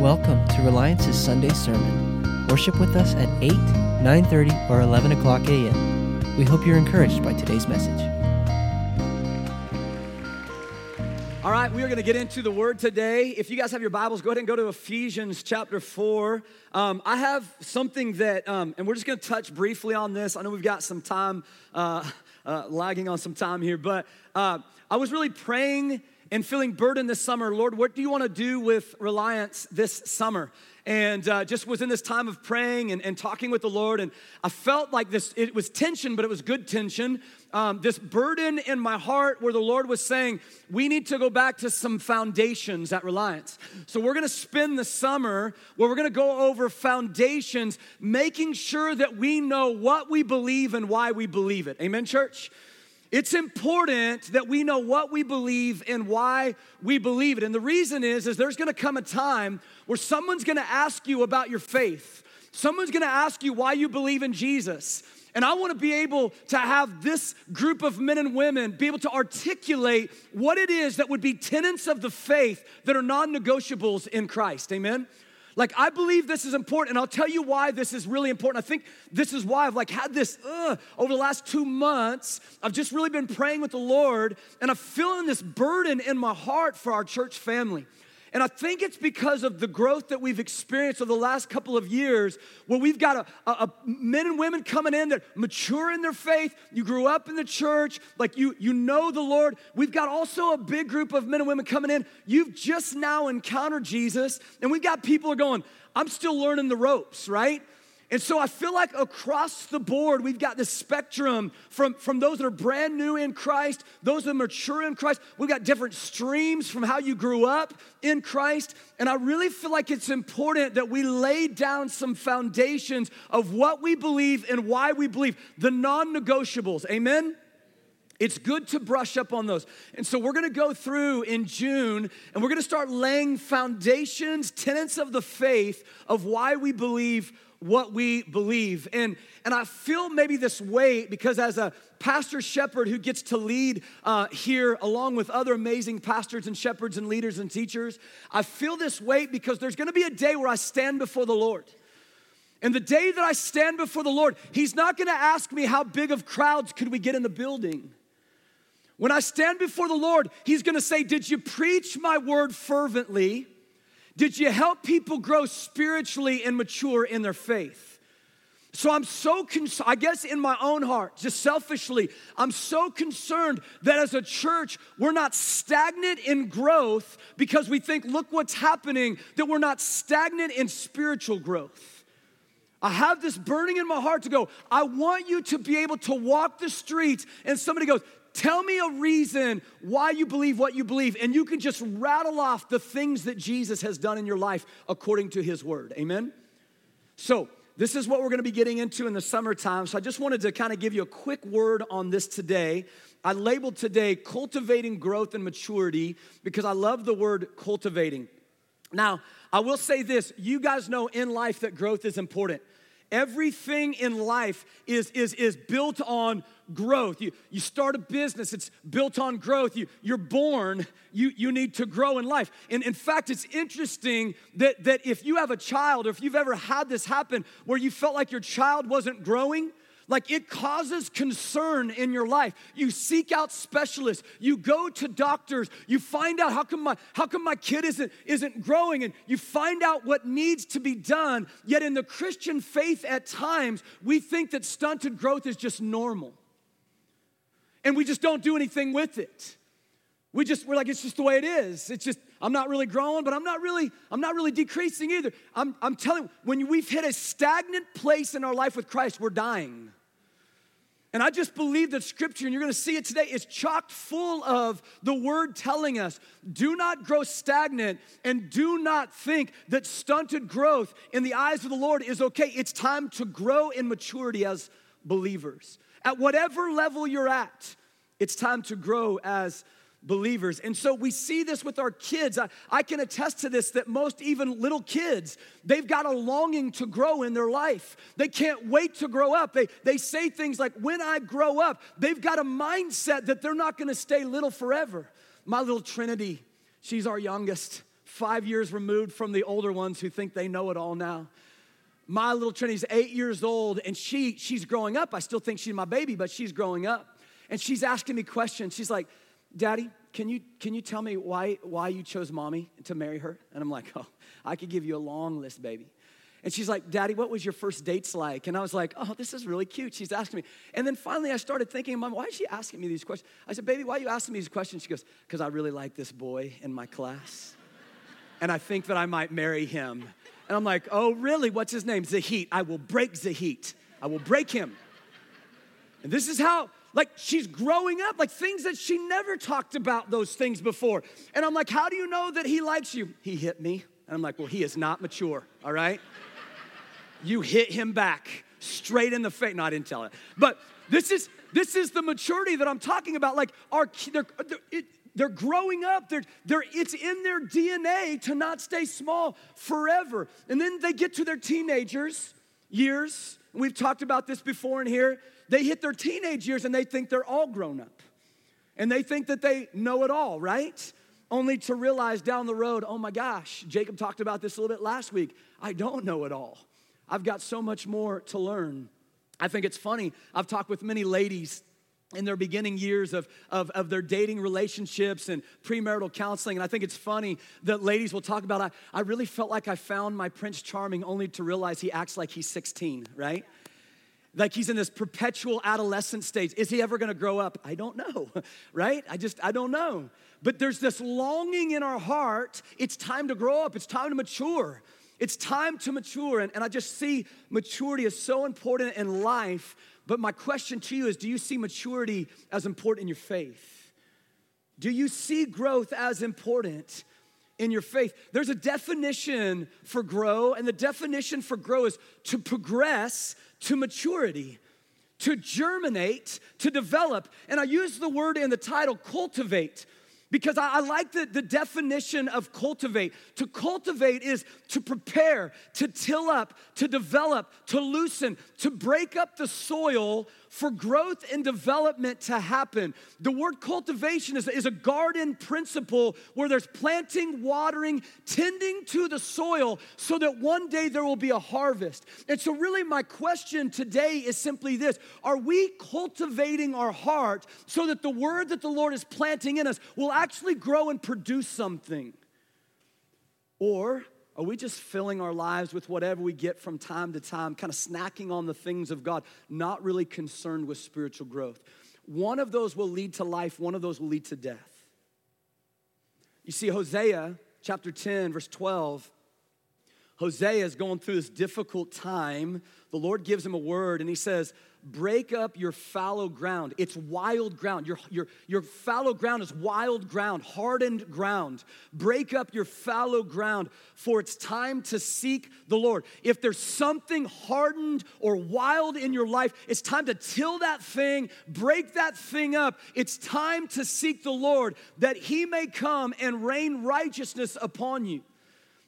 Welcome to Reliance's Sunday sermon. Worship with us at 8, 9:30, or 11 o'clock a.m. We hope you're encouraged by today's message. All right, we are going to get into the word today. If you guys have your Bibles, go ahead and go to Ephesians chapter 4. Um, I have something that, um, and we're just going to touch briefly on this. I know we've got some time, uh, uh, lagging on some time here, but uh, I was really praying and feeling burdened this summer. Lord, what do you want to do with Reliance this summer? And uh, just was in this time of praying and, and talking with the Lord. And I felt like this, it was tension, but it was good tension. Um, this burden in my heart where the Lord was saying, we need to go back to some foundations at Reliance. So we're gonna spend the summer where we're gonna go over foundations, making sure that we know what we believe and why we believe it. Amen, church? It's important that we know what we believe and why we believe it. And the reason is is there's going to come a time where someone's going to ask you about your faith. Someone's going to ask you why you believe in Jesus. And I want to be able to have this group of men and women be able to articulate what it is that would be tenets of the faith that are non negotiables in Christ. Amen? Like I believe this is important, and I'll tell you why this is really important. I think this is why I've like had this over the last two months. I've just really been praying with the Lord, and I'm feeling this burden in my heart for our church family. And I think it's because of the growth that we've experienced over the last couple of years, where we've got a, a, a, men and women coming in that mature in their faith. You grew up in the church, like you, you know the Lord. We've got also a big group of men and women coming in. You've just now encountered Jesus, and we've got people are going, I'm still learning the ropes, right? And so I feel like across the board, we've got this spectrum from, from those that are brand new in Christ, those that are mature in Christ. We've got different streams from how you grew up in Christ. And I really feel like it's important that we lay down some foundations of what we believe and why we believe, the non negotiables. Amen? It's good to brush up on those. And so we're gonna go through in June and we're gonna start laying foundations, tenets of the faith of why we believe what we believe. And, and I feel maybe this weight because as a pastor shepherd who gets to lead uh, here along with other amazing pastors and shepherds and leaders and teachers, I feel this weight because there's gonna be a day where I stand before the Lord. And the day that I stand before the Lord, He's not gonna ask me how big of crowds could we get in the building. When I stand before the Lord, He's gonna say, Did you preach my word fervently? Did you help people grow spiritually and mature in their faith? So I'm so concerned, I guess in my own heart, just selfishly, I'm so concerned that as a church, we're not stagnant in growth because we think, look what's happening, that we're not stagnant in spiritual growth. I have this burning in my heart to go, I want you to be able to walk the streets and somebody goes, Tell me a reason why you believe what you believe, and you can just rattle off the things that Jesus has done in your life according to his word. Amen? So, this is what we're gonna be getting into in the summertime. So, I just wanted to kind of give you a quick word on this today. I labeled today cultivating growth and maturity because I love the word cultivating. Now, I will say this you guys know in life that growth is important. Everything in life is, is, is built on growth. You, you start a business, it's built on growth. You, you're born, you, you need to grow in life. And in fact, it's interesting that, that if you have a child or if you've ever had this happen where you felt like your child wasn't growing, like it causes concern in your life. You seek out specialists, you go to doctors, you find out how come my how come my kid isn't isn't growing and you find out what needs to be done. Yet in the Christian faith at times, we think that stunted growth is just normal. And we just don't do anything with it. We just we're like it's just the way it is. It's just I'm not really growing, but I'm not really I'm not really decreasing either. I'm I'm telling when we've hit a stagnant place in our life with Christ, we're dying. And I just believe that scripture, and you're gonna see it today, is chock full of the word telling us do not grow stagnant and do not think that stunted growth in the eyes of the Lord is okay. It's time to grow in maturity as believers. At whatever level you're at, it's time to grow as believers. And so we see this with our kids. I, I, can attest to this that most even little kids, they've got a longing to grow in their life. They can't wait to grow up. They, they say things like, when I grow up, they've got a mindset that they're not gonna stay little forever. My little Trinity, she's our youngest five years removed from the older ones who think they know it all now. My little Trinity's eight years old, and she she's growing up. I still think she's my baby, but she's growing up, and she's asking me questions. She's like, "Daddy, can you can you tell me why why you chose mommy to marry her?" And I'm like, "Oh, I could give you a long list, baby." And she's like, Daddy, what was your first dates like? And I was like, Oh, this is really cute. She's asking me. And then finally I started thinking, Mom, why is she asking me these questions? I said, Baby, why are you asking me these questions? She goes, Because I really like this boy in my class. and I think that I might marry him. And I'm like, Oh, really? What's his name? Zahit. I will break Zahit. I will break him. And this is how, like, she's growing up, like things that she never talked about those things before. And I'm like, How do you know that he likes you? He hit me. And I'm like, Well, he is not mature, all right? you hit him back straight in the face. No, I didn't tell it. But this is this is the maturity that I'm talking about. Like our they're, they're, it, they're growing up. They're, they're, it's in their DNA to not stay small forever. And then they get to their teenagers years. We've talked about this before in here. They hit their teenage years and they think they're all grown up. And they think that they know it all, right? Only to realize down the road, oh my gosh, Jacob talked about this a little bit last week. I don't know it all. I've got so much more to learn. I think it's funny. I've talked with many ladies in their beginning years of, of, of, their dating relationships and premarital counseling. And I think it's funny that ladies will talk about, I, I really felt like I found my Prince Charming only to realize he acts like he's 16, right? Like he's in this perpetual adolescent stage. Is he ever gonna grow up? I don't know, right? I just, I don't know. But there's this longing in our heart. It's time to grow up, it's time to mature. It's time to mature. And, and I just see maturity is so important in life. But my question to you is do you see maturity as important in your faith? Do you see growth as important in your faith? There's a definition for grow, and the definition for grow is to progress to maturity to germinate, to develop. And I use the word in the title cultivate because I, I, like the, the definition of cultivate. To cultivate is to prepare, to till up, to develop, to loosen, to break up the soil for growth and development to happen. The word cultivation is, is a garden principle where there's planting, watering, tending to the soil so that one day there will be a harvest. And so, really, my question today is simply this Are we cultivating our heart so that the word that the Lord is planting in us will actually grow and produce something? Or are we just filling our lives with whatever we get from time to time, kind of snacking on the things of God, not really concerned with spiritual growth? One of those will lead to life, one of those will lead to death. You see, Hosea chapter 10, verse 12, Hosea is going through this difficult time. The Lord gives him a word, and he says, break up your fallow ground. It's wild ground. Your, your, your fallow ground is wild ground, hardened ground. Break up your fallow ground, for it's time to seek the Lord. If there's something hardened or wild in your life, it's time to till that thing, break that thing up. It's time to seek the Lord that He may come and rain righteousness upon you.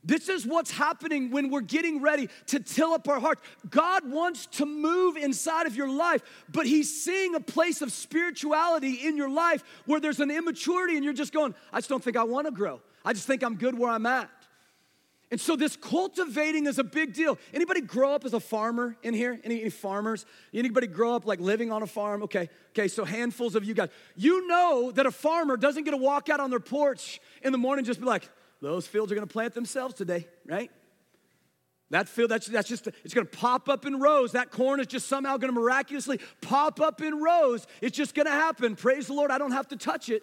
This is what's happening when we're getting ready to till up our hearts. God wants to move inside of your life, but He's seeing a place of spirituality in your life where there's an immaturity and you're just going, I just don't think I want to grow. I just think I'm good where I'm at. And so this cultivating is a big deal. Anybody grow up as a farmer in here? Any, any, farmers? Anybody grow up like living on a farm? Okay, okay, so handfuls of you guys. You know that a farmer doesn't get to walk out on their porch in the morning just be like, those fields are going to plant themselves today, right? That field, that's, that's just, it's gonna pop up in rows. That corn is just somehow gonna miraculously pop up in rows. It's just gonna happen. Praise the Lord, I don't have to touch it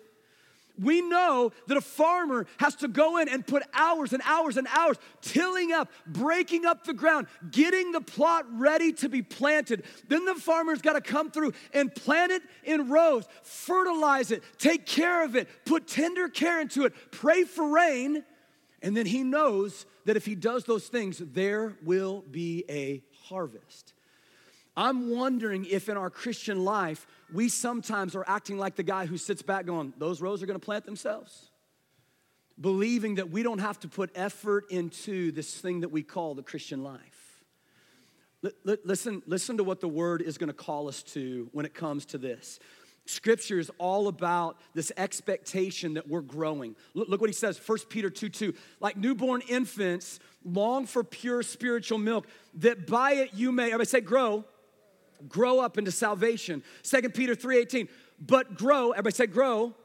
we know that a farmer has to go in and put hours and hours and hours tilling up, breaking up the ground, getting the plot ready to be planted. Then the farmer's got to come through and plant it in rows, fertilize it, take care of it, put tender care into it, pray for rain, and then he knows that if he does those things, there will be a harvest. I'm wondering if in our Christian life, we sometimes are acting like the guy who sits back going, Those rows are gonna plant themselves. Believing that we don't have to put effort into this thing that we call the Christian life. L- listen, listen to what the word is gonna call us to when it comes to this. Scripture is all about this expectation that we're growing. Look, look, what he says, 1 Peter 2 2. Like newborn infants, long for pure spiritual milk, that by it you may, everybody say, grow, grow up into salvation. 2 Peter 3:18, But grow, everybody say, grow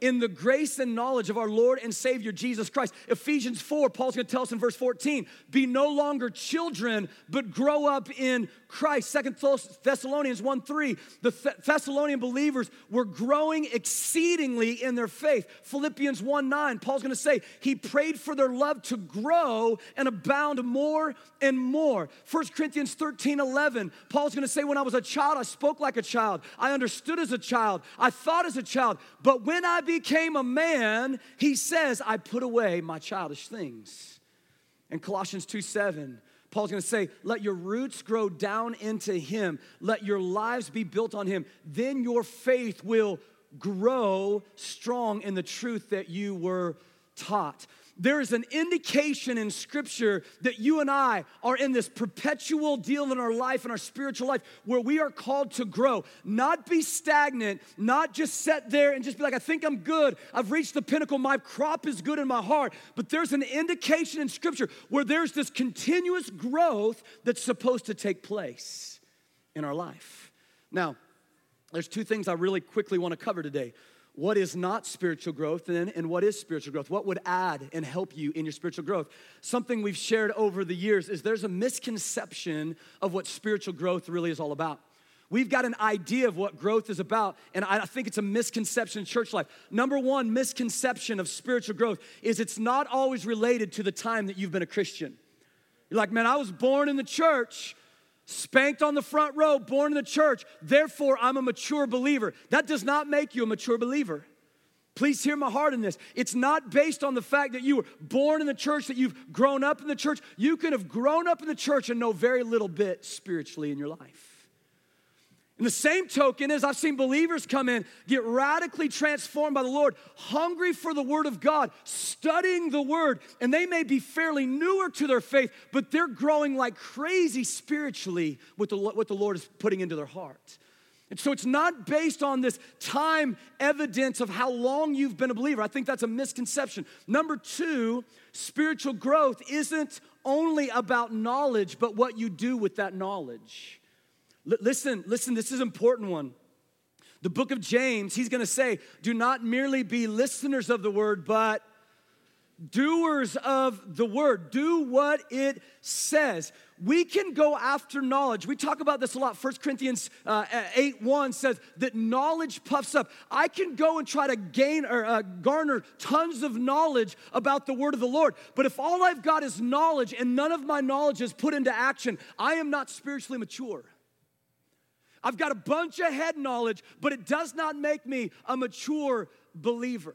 in the grace and knowledge of our Lord and Savior Jesus Christ. Ephesians 4, Paul's gonna tell us in verse 14 be no longer children, but grow up in Christ. Second Thessalonians 1 3, the Thessalonian believers were growing exceedingly in their faith. Philippians 1 9, Paul's gonna say he prayed for their love to grow and abound more and more. 1 Corinthians 13 11, Paul's gonna say, When I was a child, I spoke like a child, I understood as a child, I thought as a child, but when I became a man, he says, I put away my childish things. In Colossians 2 7, Paul's gonna say, let your roots grow down into him, let your lives be built on him. Then your faith will grow strong in the truth that you were taught there is an indication in Scripture that you and I are in this perpetual deal in our life, in our spiritual life, where we are called to grow, not be stagnant, not just sit there and just be like, I think I'm good, I've reached the pinnacle, my crop is good in my heart. But there's an indication in Scripture where there's this continuous growth that's supposed to take place in our life. Now, there's two things I really quickly want to cover today what is not spiritual growth then and what is spiritual growth what would add and help you in your spiritual growth something we've shared over the years is there's a misconception of what spiritual growth really is all about We've got an idea of what growth is about, and I think it's a misconception in church life. Number one misconception of spiritual growth is it's not always related to the time that you've been a Christian. You're like, man, I was born in the church, spanked on the front row, born in the church, therefore I'm a mature believer. That does not make you a mature believer. Please hear my heart in this. It's not based on the fact that you were born in the church, that you've grown up in the church. You could have grown up in the church and know very little bit spiritually in your life. And the same token is I've seen believers come in, get radically transformed by the Lord, hungry for the Word of God, studying the Word, and they may be fairly newer to their faith, but they're growing like crazy spiritually with the, what the Lord is putting into their heart. And so it's not based on this time evidence of how long you've been a believer. I think that's a misconception. Number two, spiritual growth isn't only about knowledge, but what you do with that knowledge. Listen, listen, this is an important one. The book of James, he's gonna say, do not merely be listeners of the word, but doers of the word. Do what it says. We can go after knowledge. We talk about this a lot. 1 Corinthians uh, 8 1 says that knowledge puffs up. I can go and try to gain or uh, garner tons of knowledge about the word of the Lord. But if all I've got is knowledge and none of my knowledge is put into action, I am not spiritually mature. I've got a bunch of head knowledge, but it does not make me a mature believer.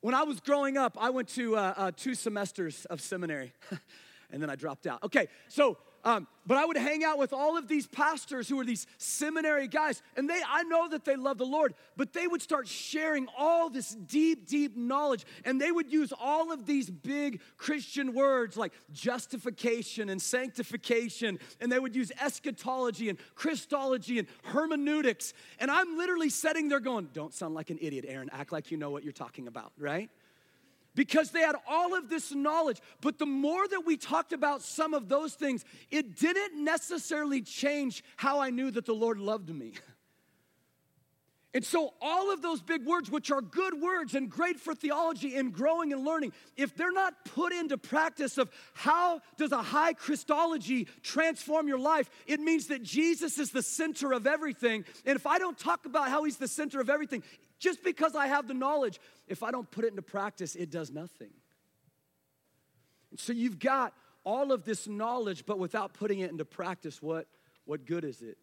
When I was growing up, I went to uh, uh, two semesters of seminary and then I dropped out. Okay, so um, but I would hang out with all of these pastors who were these seminary guys, and they, I know that they love the Lord, but they would start sharing all this deep, deep knowledge, and they would use all of these big Christian words like justification and sanctification, and they would use eschatology and Christology and hermeneutics. And I'm literally sitting there going, Don't sound like an idiot, Aaron. Act like you know what you're talking about, right? Because they had all of this knowledge. But the more that we talked about some of those things, it didn't necessarily change how I knew that the Lord loved me. And so, all of those big words, which are good words and great for theology and growing and learning, if they're not put into practice of how does a high Christology transform your life, it means that Jesus is the center of everything. And if I don't talk about how he's the center of everything, just because I have the knowledge, if I don't put it into practice, it does nothing. And so you've got all of this knowledge, but without putting it into practice, what, what good is it?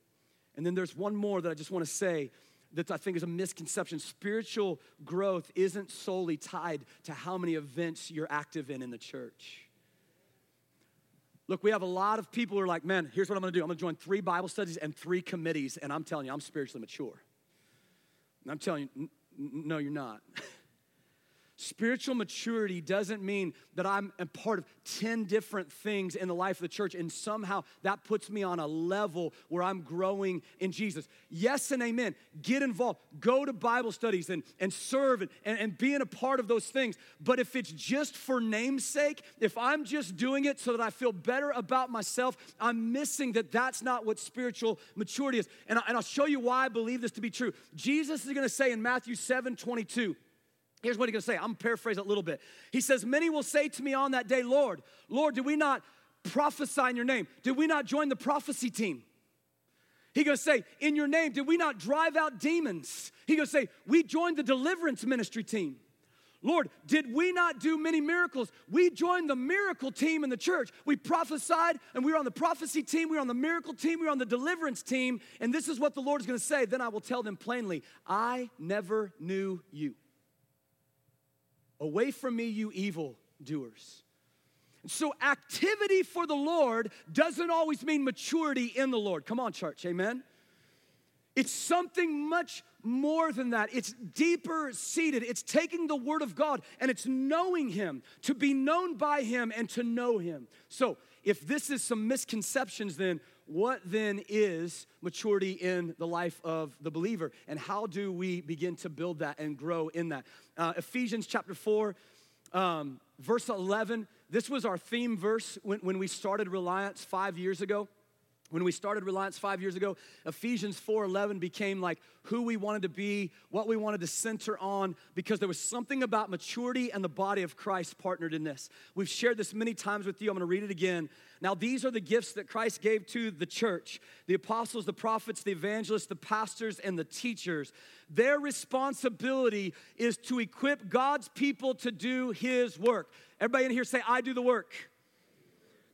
And then there's one more that I just want to say that I think is a misconception. Spiritual growth isn't solely tied to how many events you're active in in the church. Look, we have a lot of people who are like, man, here's what I'm gonna do. I'm gonna join three Bible studies and three committees, and I'm telling you, I'm spiritually mature. And I'm telling you, n- no, you're not. Spiritual maturity doesn't mean that I'm a part of 10 different things in the life of the church and somehow that puts me on a level where I'm growing in Jesus. Yes and amen. Get involved. Go to Bible studies and, and serve and, and, and being a part of those things. But if it's just for namesake, if I'm just doing it so that I feel better about myself, I'm missing that that's not what spiritual maturity is. And, I, and I'll show you why I believe this to be true. Jesus is going to say in Matthew 7 22, Here's what he's gonna say. I'm it a little bit. He says, Many will say to me on that day, Lord, Lord, did we not prophesy in your name? Did we not join the prophecy team? He gonna say, In your name, did we not drive out demons? He gonna say, We joined the deliverance ministry team. Lord, did we not do many miracles? We joined the miracle team in the church. We prophesied and we were on the prophecy team, we were on the miracle team, we were on the deliverance team. And this is what the Lord is gonna say. Then I will tell them plainly, I never knew you. Away from me, you evil doers. So, activity for the Lord doesn't always mean maturity in the Lord. Come on, church, amen? It's something much more than that. It's deeper seated. It's taking the Word of God and it's knowing Him, to be known by Him and to know Him. So, if this is some misconceptions, then what then is maturity in the life of the believer? And how do we begin to build that and grow in that? Uh, Ephesians chapter 4, um, verse 11. This was our theme verse when, when we started Reliance five years ago. When we started Reliance five years ago, Ephesians 4:11 became like who we wanted to be, what we wanted to center on, because there was something about maturity and the body of Christ partnered in this. We've shared this many times with you. I'm going to read it again. Now, these are the gifts that Christ gave to the church the apostles, the prophets, the evangelists, the pastors, and the teachers. Their responsibility is to equip God's people to do his work. Everybody in here say, I do the work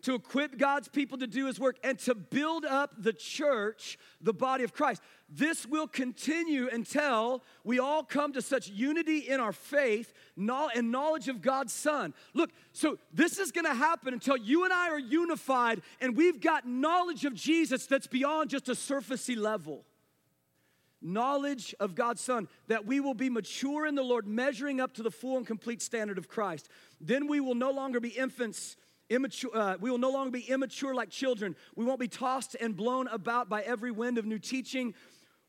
to equip God's people to do his work and to build up the church, the body of Christ. This will continue until we all come to such unity in our faith and knowledge of God's Son. Look, so this is gonna happen until you and I are unified and we've got knowledge of Jesus that's beyond just a surfacey level knowledge of God's Son, that we will be mature in the Lord, measuring up to the full and complete standard of Christ. Then we will no longer be infants Immature, uh, we will no longer be immature like children. We won't be tossed and blown about by every wind of new teaching.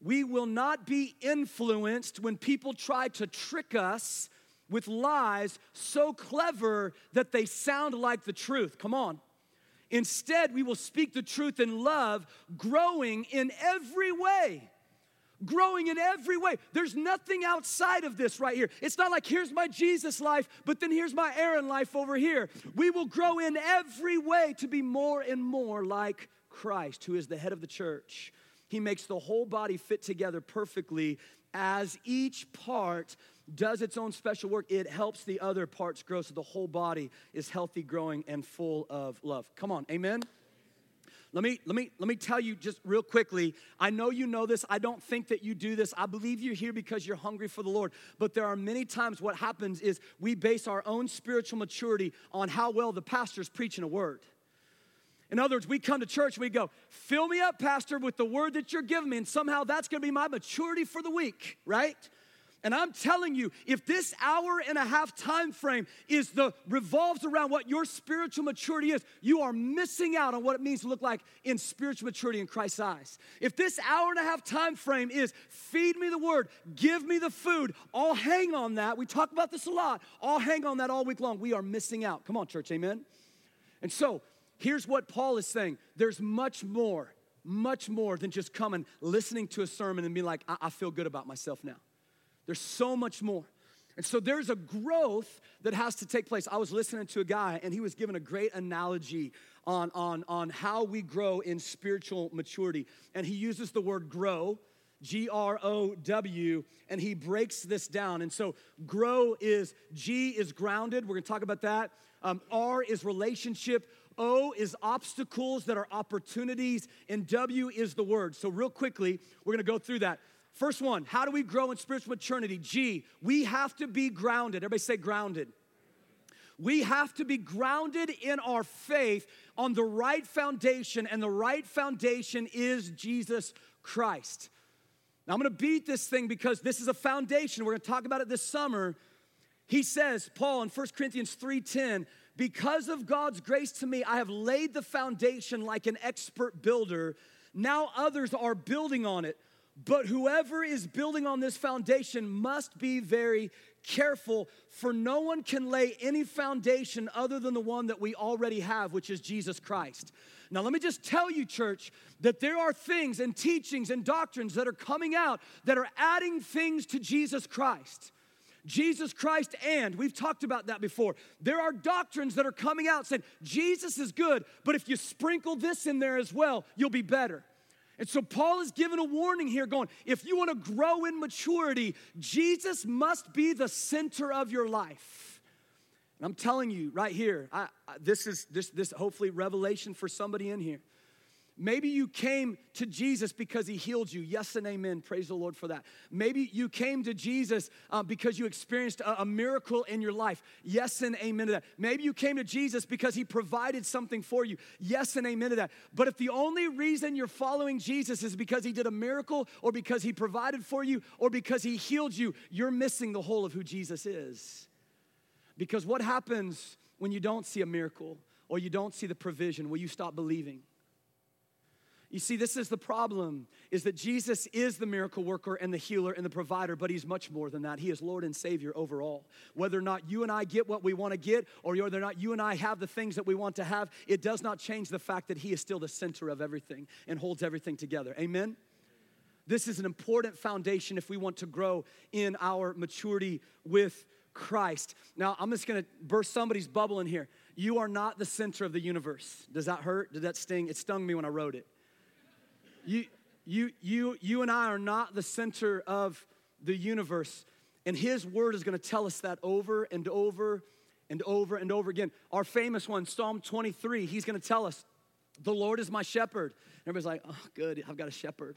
We will not be influenced when people try to trick us with lies so clever that they sound like the truth. Come on. Instead, we will speak the truth in love, growing in every way growing in every way. There's nothing outside of this right here. It's not like here's my Jesus life, but then here's my Aaron life over here. We will grow in every way to be more and more like Christ, who is the head of the church. He makes the whole body fit together perfectly as each part does its own special work, it helps the other parts grow so the whole body is healthy, growing, and full of love. Come on, amen? Let me, let, me, let me tell you just real quickly. I know you know this. I don't think that you do this. I believe you're here because you're hungry for the Lord. But there are many times what happens is we base our own spiritual maturity on how well the pastor's preaching a word. In other words, we come to church we go, fill me up, Pastor, with the word that you're giving me, and somehow that's gonna be my maturity for the week, right? And I'm telling you, if this hour and a half time frame is the revolves around what your spiritual maturity is, you are missing out on what it means to look like in spiritual maturity in Christ's eyes. If this hour and a half time frame is feed me the word, give me the food, I'll hang on that. We talk about this a lot. I'll hang on that all week long. We are missing out. Come on, church, amen. And so, here's what Paul is saying. There's much more, much more than just coming, listening to a sermon and being like, I, I feel good about myself now. There's so much more. And so there's a growth that has to take place. I was listening to a guy, and he was giving a great analogy on, on, on how we grow in spiritual maturity. And he uses the word grow, G R O W, and he breaks this down. And so grow is G is grounded. We're gonna talk about that. Um, R is relationship. O is obstacles that are opportunities, and W is the word. So, real quickly, we're gonna go through that. First one, how do we grow in spiritual maturity? G, we have to be grounded. Everybody say grounded. We have to be grounded in our faith on the right foundation, and the right foundation is Jesus Christ. Now, I'm gonna beat this thing because this is a foundation. We're gonna talk about it this summer. he says, Paul in 1 Corinthians 3:10, because of God's grace to me, I have laid the foundation like an expert builder. Now others are building on it. But whoever is building on this foundation must be very careful, for no one can lay any foundation other than the one that we already have, which is Jesus Christ. Now, let me just tell you, church, that there are things and teachings and doctrines that are coming out that are adding things to Jesus Christ. Jesus Christ and, we've talked about that before. There are doctrines that are coming out saying Jesus is good, but if you sprinkle this in there as well, you'll be better. And so Paul is giving a warning here going, if you want to grow in maturity, Jesus must be the center of your life. And I'm telling you right here, I, I, this is this this hopefully revelation for somebody in here. Maybe you came to Jesus because he healed you. Yes and amen. Praise the Lord for that. Maybe you came to Jesus uh, because you experienced a, a, miracle in your life. Yes and amen to that. Maybe you came to Jesus because he provided something for you. Yes and amen to that. But if the only reason you're following Jesus is because he did a miracle or because he provided for you or because he healed you, you're missing the whole of who Jesus is. Because what happens when you don't see a miracle or you don't see the provision? Will you stop believing? You see, this is the problem is that Jesus is the miracle worker and the healer and the provider, but he's much more than that. He is Lord and Savior overall. Whether or not you and I get what we want to get, or whether or not you and I have the things that we want to have, it does not change the fact that he is still the center of everything and holds everything together. Amen? This is an important foundation if we want to grow in our maturity with Christ. Now, I'm just gonna burst somebody's bubble in here. You are not the center of the universe. Does that hurt? Did that sting? It stung me when I wrote it. You, you, you, you and I are not the center of the universe. And His Word is going to tell us that over and over and over and over again. Our famous one, Psalm 23, He's going to tell us, The Lord is my shepherd. everybody's like, Oh, good, I've got a shepherd.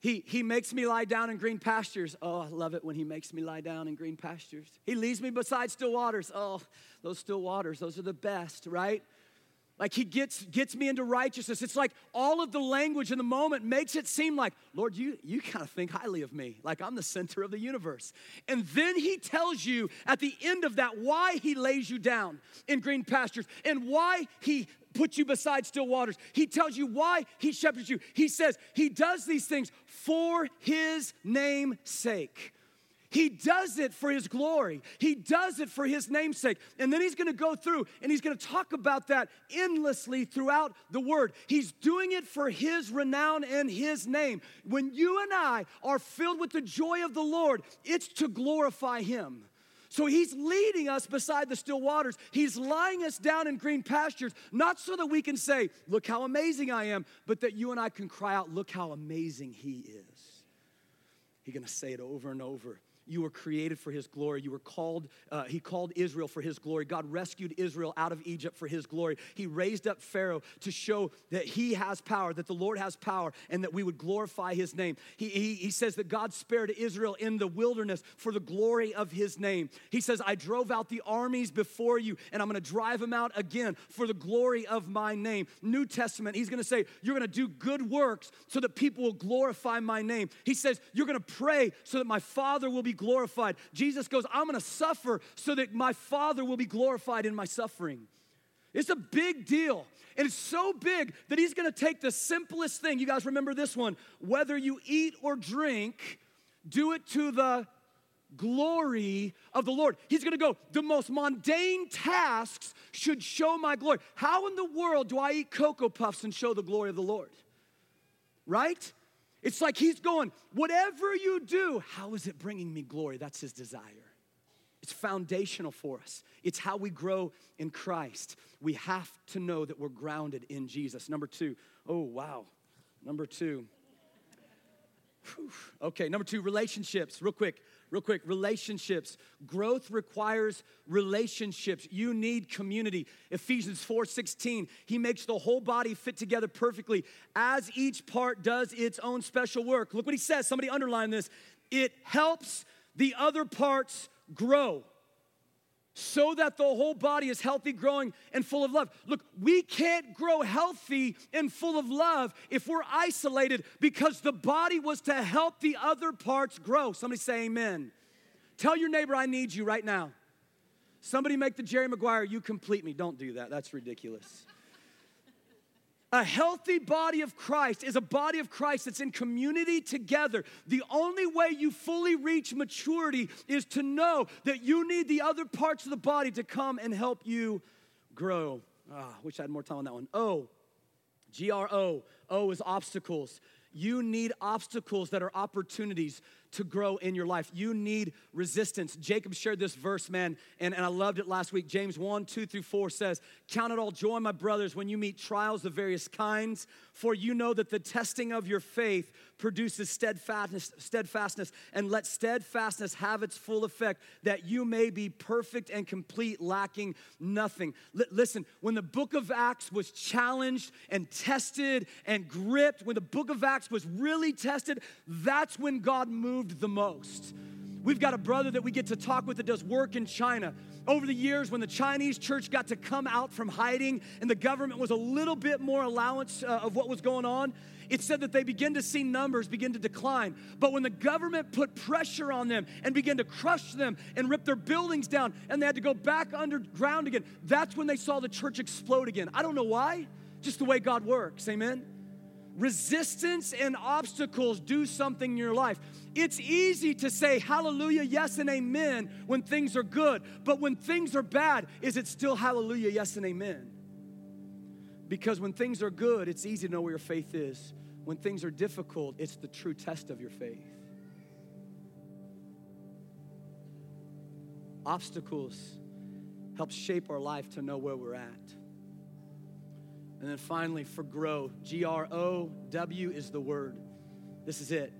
He, he makes me lie down in green pastures. Oh, I love it when he makes me lie down in green pastures. He leads me beside still waters. Oh, those still waters, those are the best, right? Like he gets gets me into righteousness. It's like all of the language in the moment makes it seem like, Lord, you you kind of think highly of me, like I'm the center of the universe. And then he tells you at the end of that why he lays you down in green pastures and why he puts you beside still waters. He tells you why he shepherds you. He says he does these things for his name's sake. He does it for His glory. He does it for His namesake. And then He's gonna go through and He's gonna talk about that endlessly throughout the Word. He's doing it for His renown and His name. When you and I are filled with the joy of the Lord, it's to glorify Him. So he's leading us beside the still waters. He's lying us down in green pastures, not so that we can say, Look how amazing I am, but that you and I can cry out, Look how amazing he is. He's gonna say it over and over. You were created for his glory. You were called, uh, he called Israel for his glory. God rescued Israel out of Egypt for his glory. He raised up Pharaoh to show that he has power, that the Lord has power, and that we would glorify his name. He, he, he says that God spared Israel in the wilderness for the glory of his name. He says, I drove out the armies before you, and I'm gonna drive them out again for the glory of my name. New Testament, he's gonna say, You're gonna do good works so that people will glorify my name. He says, You're gonna pray so that my Father will be glorified. Jesus goes, I'm gonna suffer so that my Father will be glorified in my suffering. It's a big deal. And it's so big that he's gonna take the simplest thing. You guys remember this one whether you eat or drink, do it to the glory of the Lord. He's gonna go, the most mundane tasks should show my glory. How in the world do I eat Cocoa Puffs and show the glory of the Lord? Right? It's like he's going, whatever you do, how is it bringing me glory? That's his desire. It's foundational for us. It's how we grow in Christ. We have to know that we're grounded in Jesus. Number two, oh, wow. Number two. Whew. Okay, number two, relationships. Real quick real quick relationships. Growth requires relationships. You need community. Ephesians 4 16 he makes the whole body fit together perfectly. As each part does its own special work. Look what he says. Somebody underline this. It helps the other parts grow so that the whole body is healthy, growing, and full of love. Look, we can't grow healthy and full of love if we're isolated because the body was to help the other parts grow. Somebody say amen Tell your neighbor, I need you right now. Somebody make the Jerry Maguire, you complete me. Don't do that, that's ridiculous. A healthy body of Christ is a body of Christ that's in community together. The only way you fully reach maturity is to know that you need the other parts of the body to come and help you grow. Ah, wish I had more time on that one. O, G R O. O is obstacles. You need obstacles that are opportunities to grow in your life. You need resistance. Jacob shared this verse, man, and, and I loved it last week. James 1, 2 through 4 says, Count it all joy, my brothers, when you meet trials of various kinds, for you know that the testing of your faith produces steadfastness, steadfastness, and let steadfastness have its full effect, that you may be perfect and complete, lacking nothing. L- listen, when the book of Acts was challenged and tested and gripped, when the book of Acts was really tested, that's when God moved the most. We've got a brother that we get to talk with that does work in China. Over the years, when the Chinese church got to come out from hiding and the government was a little bit more allowance uh, of what was going on, it said that they began to see numbers begin to decline. But when the government put pressure on them and began to crush them and rip their buildings down and they had to go back underground again, that's when they saw the church explode again. I don't know why, just the way God works. Amen. Resistance and obstacles do something in your life. It's easy to say hallelujah, yes, and amen when things are good, but when things are bad, is it still hallelujah, yes, and amen? Because when things are good, it's easy to know where your faith is. When things are difficult, it's the true test of your faith. Obstacles help shape our life to know where we're at. And then finally, for grow, G R O W is the word. This is it.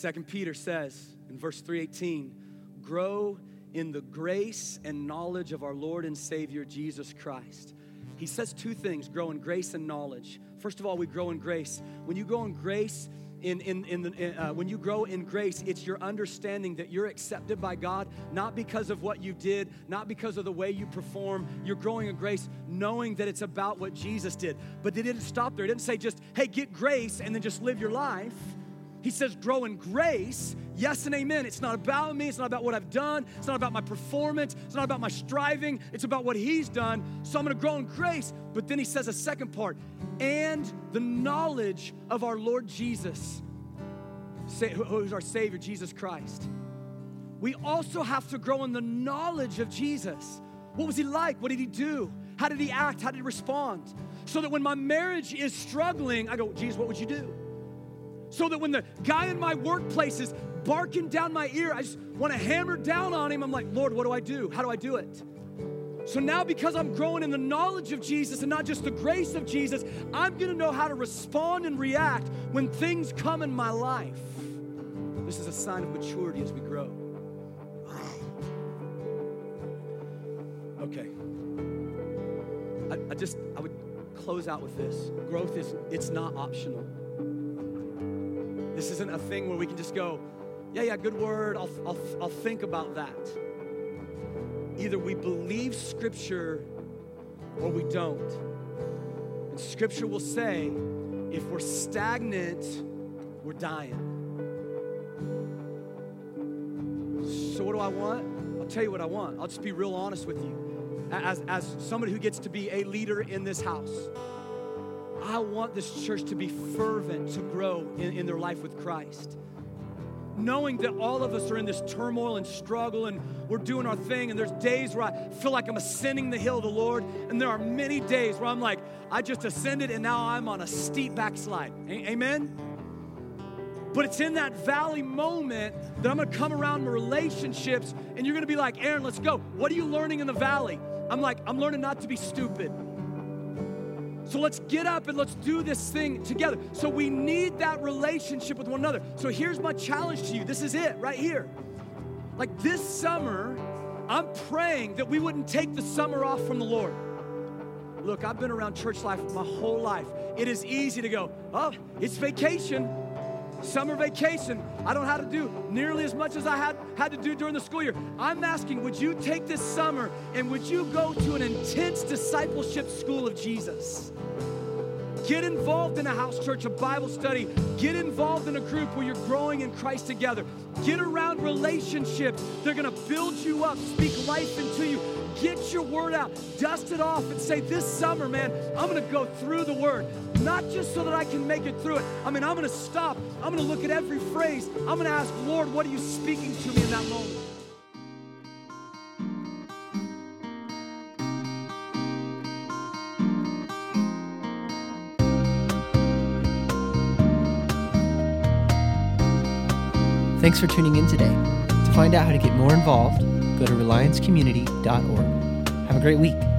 Second Peter says in verse 318, grow in the grace and knowledge of our Lord and Savior Jesus Christ. He says two things grow in grace and knowledge. First of all, we grow in grace. When you grow in grace, in, in, in, the, in uh, when you grow in grace, it's your understanding that you're accepted by God, not because of what you did, not because of the way you perform. You're growing in grace, knowing that it's about what Jesus did. But it didn't stop there. It didn't say just, hey, get grace and then just live your life. He says, grow in grace. Yes and amen. It's not about me. It's not about what I've done. It's not about my performance. It's not about my striving. It's about what He's done. So I'm going to grow in grace. But then He says a second part and the knowledge of our Lord Jesus, who's our Savior, Jesus Christ. We also have to grow in the knowledge of Jesus. What was He like? What did He do? How did He act? How did He respond? So that when my marriage is struggling, I go, Jesus, what would you do? So that when the guy in my workplace is barking down my ear, I just want to hammer down on him. I'm like, Lord, what do I do? How do I do it? So now, because I'm growing in the knowledge of Jesus and not just the grace of Jesus, I'm gonna know how to respond and react when things come in my life. This is a sign of maturity as we grow. Okay. I, I just, I would close out with this. Growth is, it's not optional. This isn't a thing where we can just go, yeah, yeah, good word, I'll, I'll, I'll think about that. Either we believe Scripture or we don't. And Scripture will say if we're stagnant, we're dying. So, what do I want? I'll tell you what I want. I'll just be real honest with you. As, as somebody who gets to be a leader in this house, I want this church to be fervent to grow in, in their life with Christ. Knowing that all of us are in this turmoil and struggle and we're doing our thing, and there's days where I feel like I'm ascending the hill of the Lord, and there are many days where I'm like, I just ascended and now I'm on a steep backslide. A- amen? But it's in that valley moment that I'm gonna come around my relationships and you're gonna be like, Aaron, let's go. What are you learning in the valley? I'm like, I'm learning not to be stupid. So let's get up and let's do this thing together. So we need that relationship with one another. So here's my challenge to you. This is it right here. Like this summer, I'm praying that we wouldn't take the summer off from the Lord. Look, I've been around church life my whole life. It is easy to go, oh, it's vacation, summer vacation. I don't have to do nearly as much as I had, had to do during the school year. I'm asking, would you take this summer and would you go to an intense discipleship school of Jesus? Get involved in a house church, a Bible study. Get involved in a group where you're growing in Christ together. Get around relationships. They're going to build you up, speak life into you. Get your word out, dust it off, and say, This summer, man, I'm going to go through the word. Not just so that I can make it through it. I mean, I'm going to stop. I'm going to look at every phrase. I'm going to ask, Lord, what are you speaking to me in that moment? Thanks for tuning in today. To find out how to get more involved, go to reliancecommunity.org. Have a great week.